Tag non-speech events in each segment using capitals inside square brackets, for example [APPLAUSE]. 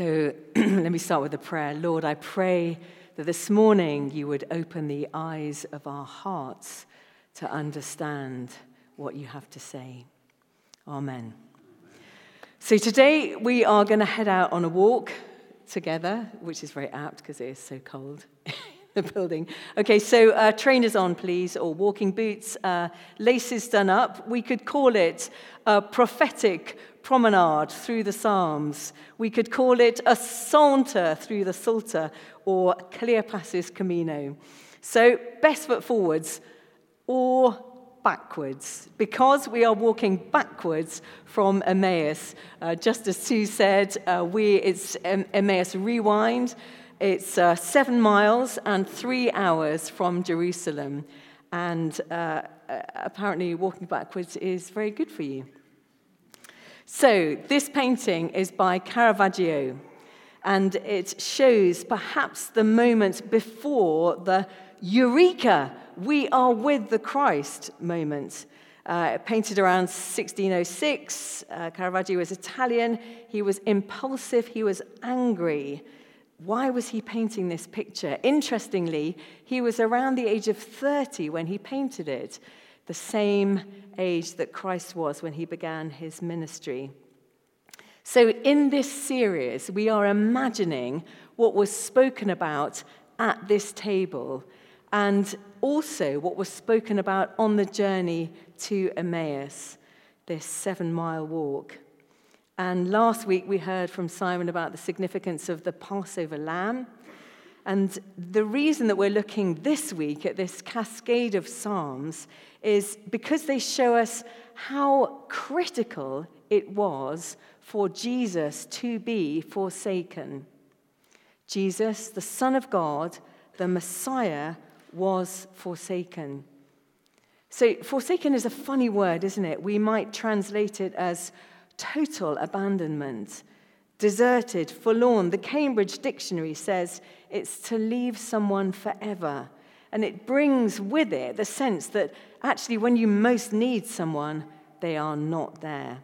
So [CLEARS THROAT] let me start with a prayer. Lord, I pray that this morning you would open the eyes of our hearts to understand what you have to say. Amen. So today we are going to head out on a walk together, which is very apt because it is so cold. [LAUGHS] the building. Okay, so uh, trainers on, please, or walking boots, uh, laces done up. We could call it a prophetic promenade through the Psalms. We could call it a saunter through the Psalter or Cleopas' Camino. So, best foot forwards or backwards because we are walking backwards from Emmaus. Uh, just as Sue said, uh, we, it's Emmaus Rewind. It's uh, seven miles and three hours from Jerusalem. And uh, uh, apparently, walking backwards is very good for you. So, this painting is by Caravaggio, and it shows perhaps the moment before the Eureka, we are with the Christ moment. Uh, painted around 1606. Uh, Caravaggio was Italian. He was impulsive, he was angry. Why was he painting this picture? Interestingly, he was around the age of 30 when he painted it, the same age that Christ was when he began his ministry. So, in this series, we are imagining what was spoken about at this table and also what was spoken about on the journey to Emmaus, this seven mile walk. And last week we heard from Simon about the significance of the Passover lamb. And the reason that we're looking this week at this cascade of Psalms is because they show us how critical it was for Jesus to be forsaken. Jesus, the Son of God, the Messiah, was forsaken. So, forsaken is a funny word, isn't it? We might translate it as total abandonment, deserted, forlorn. The Cambridge Dictionary says it's to leave someone forever. And it brings with it the sense that actually, when you most need someone, they are not there.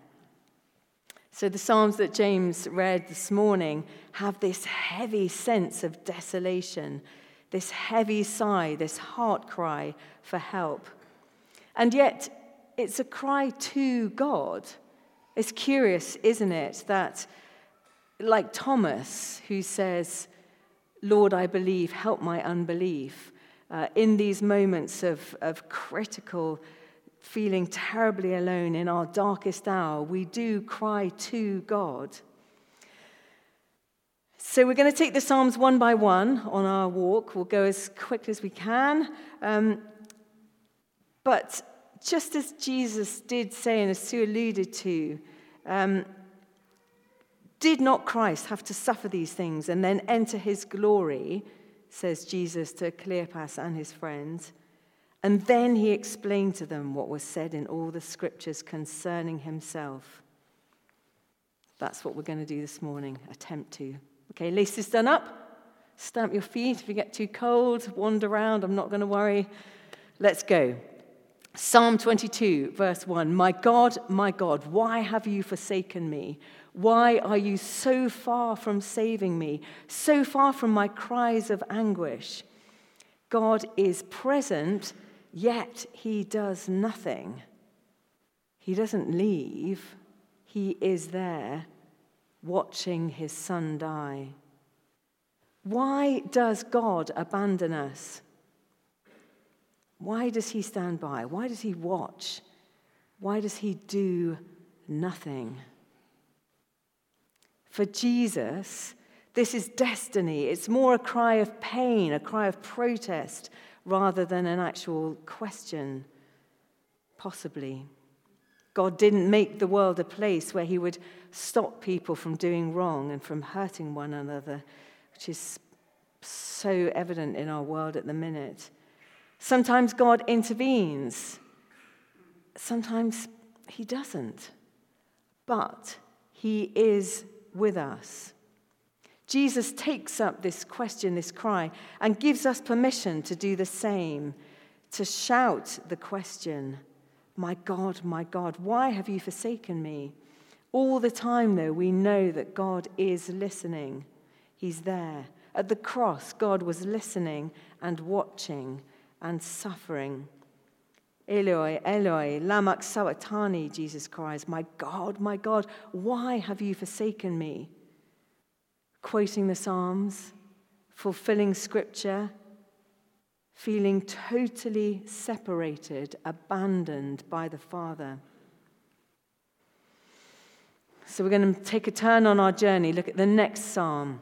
So, the Psalms that James read this morning have this heavy sense of desolation, this heavy sigh, this heart cry for help. And yet, it's a cry to God. It's curious, isn't it, that like Thomas, who says, Lord, I believe, help my unbelief, uh, in these moments of, of critical feeling terribly alone in our darkest hour, we do cry to God. So, we're going to take the Psalms one by one on our walk. We'll go as quick as we can. Um, but just as Jesus did say, and as Sue alluded to, um, did not Christ have to suffer these things and then enter his glory, says Jesus to Cleopas and his friends? And then he explained to them what was said in all the scriptures concerning himself. That's what we're going to do this morning, attempt to. Okay, laces done up. Stamp your feet. If you get too cold, wander around. I'm not going to worry. Let's go. Psalm 22, verse 1 My God, my God, why have you forsaken me? Why are you so far from saving me, so far from my cries of anguish? God is present, yet he does nothing. He doesn't leave, he is there watching his son die. Why does God abandon us? Why does he stand by? Why does he watch? Why does he do nothing? For Jesus, this is destiny. It's more a cry of pain, a cry of protest, rather than an actual question, possibly. God didn't make the world a place where he would stop people from doing wrong and from hurting one another, which is so evident in our world at the minute. Sometimes God intervenes, sometimes He doesn't. But He is with us. Jesus takes up this question, this cry, and gives us permission to do the same, to shout the question, My God, my God, why have you forsaken me? All the time, though, we know that God is listening. He's there. At the cross, God was listening and watching and suffering. Eloi, Eloi, lama sabachthani, Jesus cries, My God, my God, why have you forsaken me? Quoting the Psalms, fulfilling scripture, feeling totally separated, abandoned by the Father. So we're going to take a turn on our journey, look at the next psalm.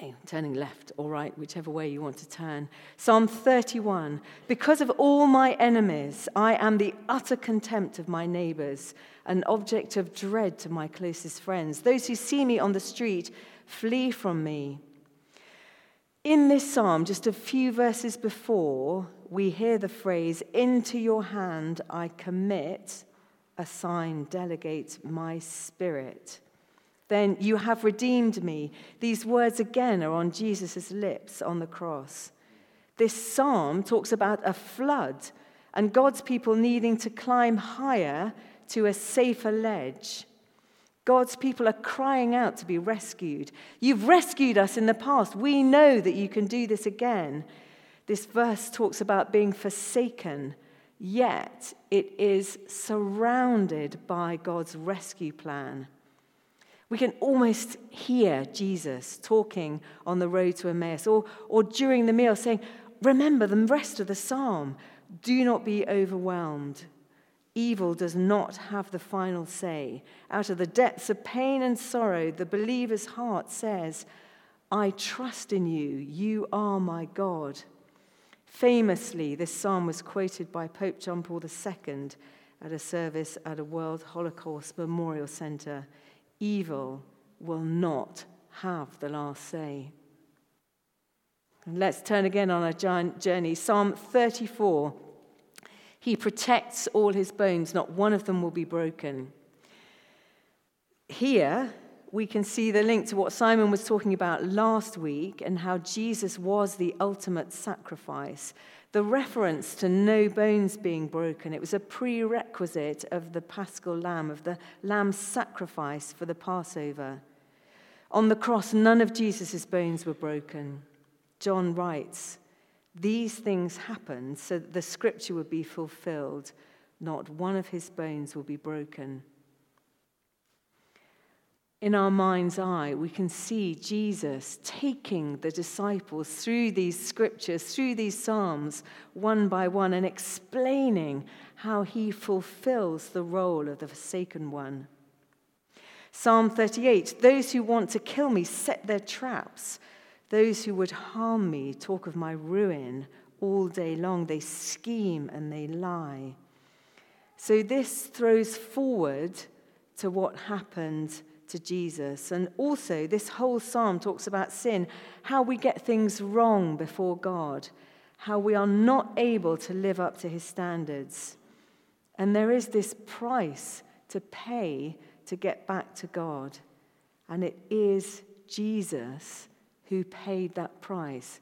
Okay, turning left, or right, whichever way you want to turn. Psalm 31 Because of all my enemies, I am the utter contempt of my neighbors, an object of dread to my closest friends. Those who see me on the street flee from me. In this psalm, just a few verses before, we hear the phrase, Into your hand I commit assign, delegate my spirit. Then you have redeemed me. These words again are on Jesus' lips on the cross. This psalm talks about a flood and God's people needing to climb higher to a safer ledge. God's people are crying out to be rescued. You've rescued us in the past. We know that you can do this again. This verse talks about being forsaken yet it is surrounded by God's rescue plan. We can almost hear Jesus talking on the road to Emmaus or, or during the meal saying, Remember the rest of the psalm. Do not be overwhelmed. Evil does not have the final say. Out of the depths of pain and sorrow, the believer's heart says, I trust in you. You are my God. Famously, this psalm was quoted by Pope John Paul II at a service at a World Holocaust Memorial Center. Evil will not have the last say. And let's turn again on our giant journey. Psalm 34. He protects all his bones, not one of them will be broken. Here, we can see the link to what Simon was talking about last week and how Jesus was the ultimate sacrifice. The reference to no bones being broken, it was a prerequisite of the paschal lamb, of the lamb's sacrifice for the Passover. On the cross, none of Jesus' bones were broken. John writes, These things happened so that the scripture would be fulfilled. Not one of his bones will be broken in our mind's eye, we can see Jesus taking the disciples through these scriptures, through these Psalms, one by one, and explaining how he fulfills the role of the forsaken one. Psalm 38 Those who want to kill me set their traps. Those who would harm me talk of my ruin all day long. They scheme and they lie. So this throws forward to what happened to Jesus. And also, this whole psalm talks about sin, how we get things wrong before God, how we are not able to live up to his standards. And there is this price to pay to get back to God. And it is Jesus who paid that price.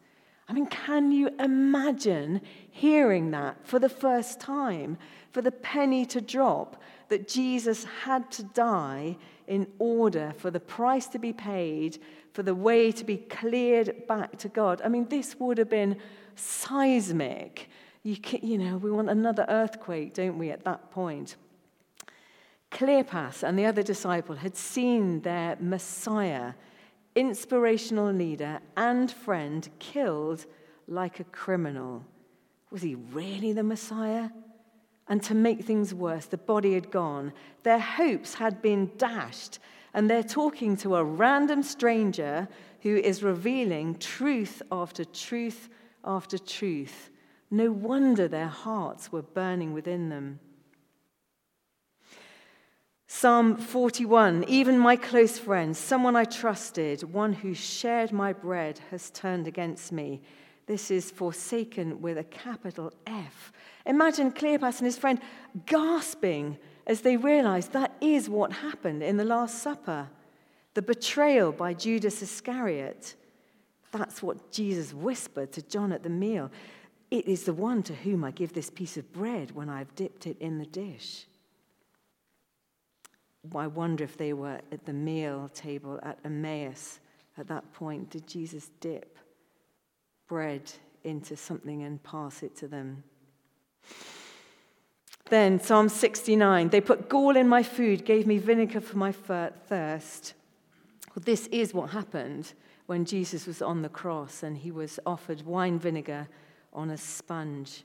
I mean, can you imagine hearing that for the first time, for the penny to drop that Jesus had to die in order for the price to be paid, for the way to be cleared back to God. I mean, this would have been seismic. You, can, you know, we want another earthquake, don't we, at that point? Cleopas and the other disciple had seen their Messiah, inspirational leader and friend, killed like a criminal. Was he really the Messiah? And to make things worse, the body had gone. Their hopes had been dashed. And they're talking to a random stranger who is revealing truth after truth after truth. No wonder their hearts were burning within them. Psalm 41 Even my close friend, someone I trusted, one who shared my bread, has turned against me. This is forsaken with a capital F. Imagine Cleopas and his friend gasping as they realized that is what happened in the Last Supper the betrayal by Judas Iscariot. That's what Jesus whispered to John at the meal. It is the one to whom I give this piece of bread when I've dipped it in the dish. I wonder if they were at the meal table at Emmaus at that point. Did Jesus dip bread into something and pass it to them? Then, Psalm 69 they put gall in my food, gave me vinegar for my thirst. Well, this is what happened when Jesus was on the cross and he was offered wine vinegar on a sponge.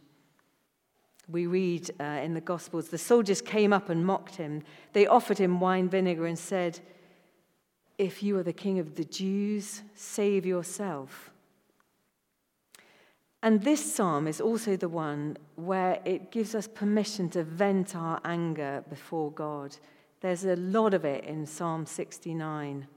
We read uh, in the Gospels the soldiers came up and mocked him. They offered him wine vinegar and said, If you are the king of the Jews, save yourself. And this psalm is also the one where it gives us permission to vent our anger before God. There's a lot of it in Psalm 69.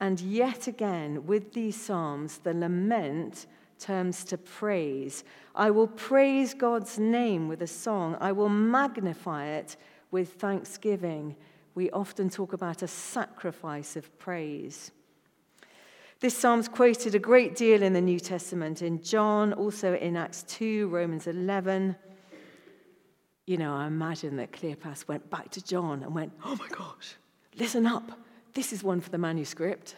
And yet again, with these psalms, the lament turns to praise. I will praise God's name with a song, I will magnify it with thanksgiving. We often talk about a sacrifice of praise. This psalm's quoted a great deal in the New Testament, in John, also in Acts 2, Romans 11. You know, I imagine that Cleopas went back to John and went, Oh my gosh, listen up. This is one for the manuscript.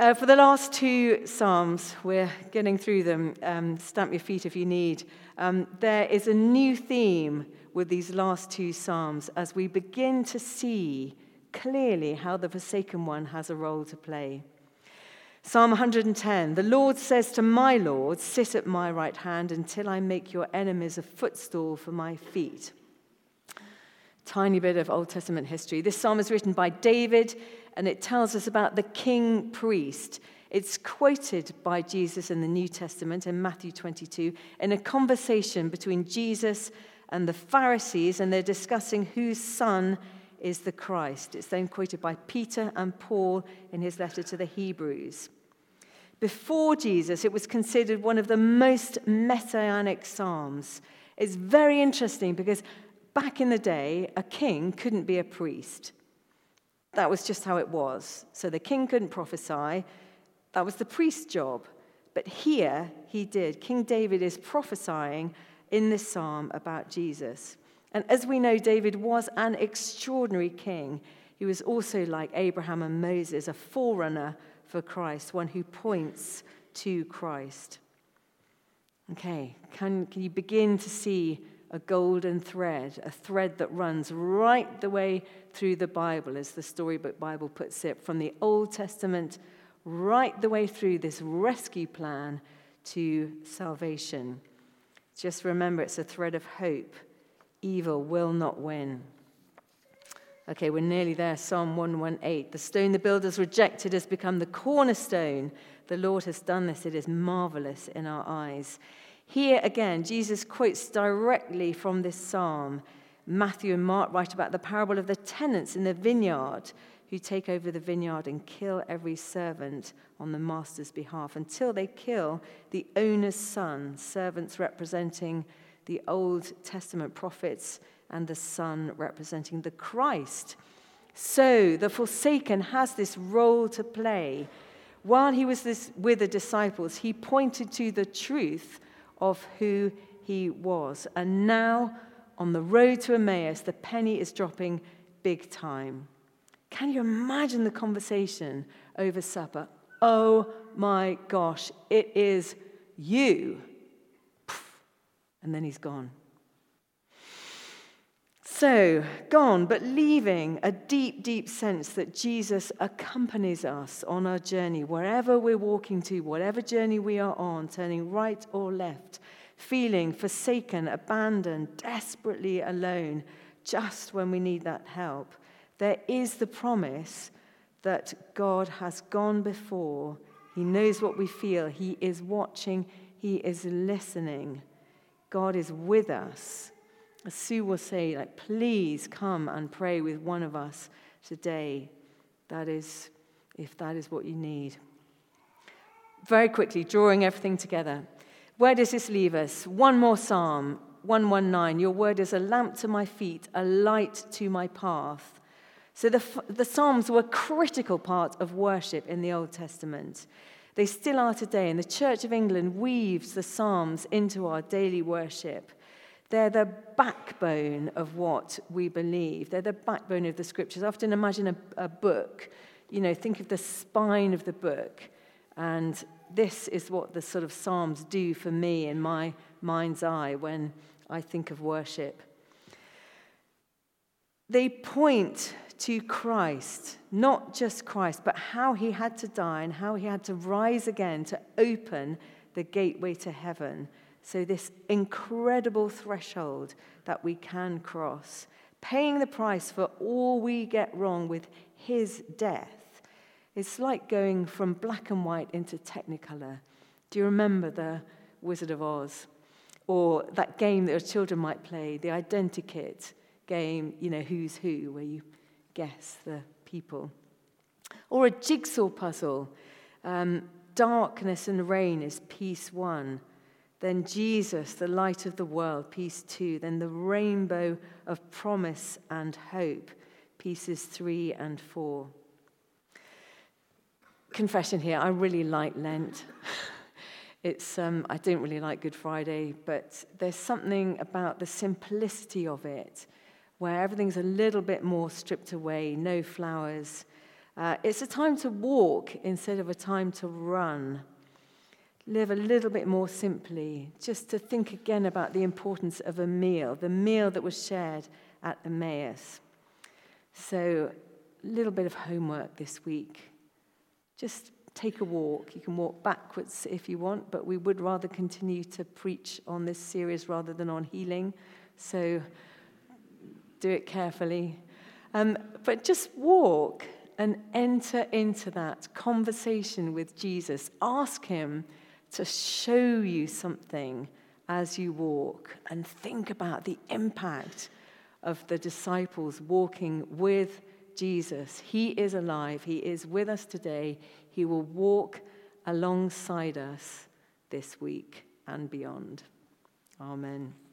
Uh, for the last two Psalms, we're getting through them. Um, stamp your feet if you need. Um, there is a new theme with these last two Psalms as we begin to see clearly how the forsaken one has a role to play. Psalm 110 The Lord says to my Lord, Sit at my right hand until I make your enemies a footstool for my feet. Tiny bit of Old Testament history. This psalm is written by David and it tells us about the king priest. It's quoted by Jesus in the New Testament in Matthew 22 in a conversation between Jesus and the Pharisees, and they're discussing whose son is the Christ. It's then quoted by Peter and Paul in his letter to the Hebrews. Before Jesus, it was considered one of the most messianic psalms. It's very interesting because back in the day, a king couldn't be a priest. That was just how it was. So the king couldn't prophesy. That was the priest's job. But here he did. King David is prophesying in this psalm about Jesus. And as we know, David was an extraordinary king. He was also like Abraham and Moses, a forerunner for Christ, one who points to Christ. Okay, can, can you begin to see a golden thread, a thread that runs right the way through the Bible, as the Storybook Bible puts it, from the Old Testament right the way through this rescue plan to salvation. Just remember it's a thread of hope. Evil will not win. Okay, we're nearly there. Psalm 118. The stone the builders rejected has become the cornerstone. The Lord has done this. It is marvelous in our eyes. Here again, Jesus quotes directly from this psalm. Matthew and Mark write about the parable of the tenants in the vineyard who take over the vineyard and kill every servant on the master's behalf until they kill the owner's son, servants representing the Old Testament prophets and the son representing the Christ. So the forsaken has this role to play. While he was this, with the disciples, he pointed to the truth of who he was. And now, on the road to Emmaus, the penny is dropping big time. Can you imagine the conversation over supper? Oh my gosh, it is you. And then he's gone. So, gone, but leaving a deep, deep sense that Jesus accompanies us on our journey, wherever we're walking to, whatever journey we are on, turning right or left, feeling forsaken, abandoned, desperately alone, just when we need that help. There is the promise that God has gone before. He knows what we feel, He is watching, He is listening. God is with us. As Sue will say, like, please come and pray with one of us today. That is, if that is what you need. Very quickly, drawing everything together. Where does this leave us? One more psalm, 119. Your word is a lamp to my feet, a light to my path. So the, the Psalms were a critical part of worship in the Old Testament. They still are today, and the Church of England weaves the Psalms into our daily worship. They're the backbone of what we believe. They're the backbone of the scriptures. I often imagine a, a book, you know, think of the spine of the book. And this is what the sort of Psalms do for me in my mind's eye when I think of worship. They point to Christ, not just Christ, but how he had to die and how he had to rise again to open the gateway to heaven. So, this incredible threshold that we can cross, paying the price for all we get wrong with his death. It's like going from black and white into technicolor. Do you remember the Wizard of Oz? Or that game that your children might play, the Identikit game, you know, Who's Who, where you guess the people. Or a jigsaw puzzle. Um, darkness and rain is piece one. Then Jesus, the light of the world, piece two. Then the rainbow of promise and hope, pieces three and four. Confession here, I really like Lent. [LAUGHS] It's, um, I don't really like Good Friday, but there's something about the simplicity of it where everything's a little bit more stripped away, no flowers. Uh, it's a time to walk instead of a time to run. Live a little bit more simply, just to think again about the importance of a meal, the meal that was shared at Emmaus. So, a little bit of homework this week. Just take a walk. You can walk backwards if you want, but we would rather continue to preach on this series rather than on healing. So do it carefully. Um, but just walk and enter into that conversation with Jesus. Ask Him to show you something as you walk and think about the impact of the disciples walking with Jesus. He is alive, He is with us today. He will walk alongside us this week and beyond. Amen.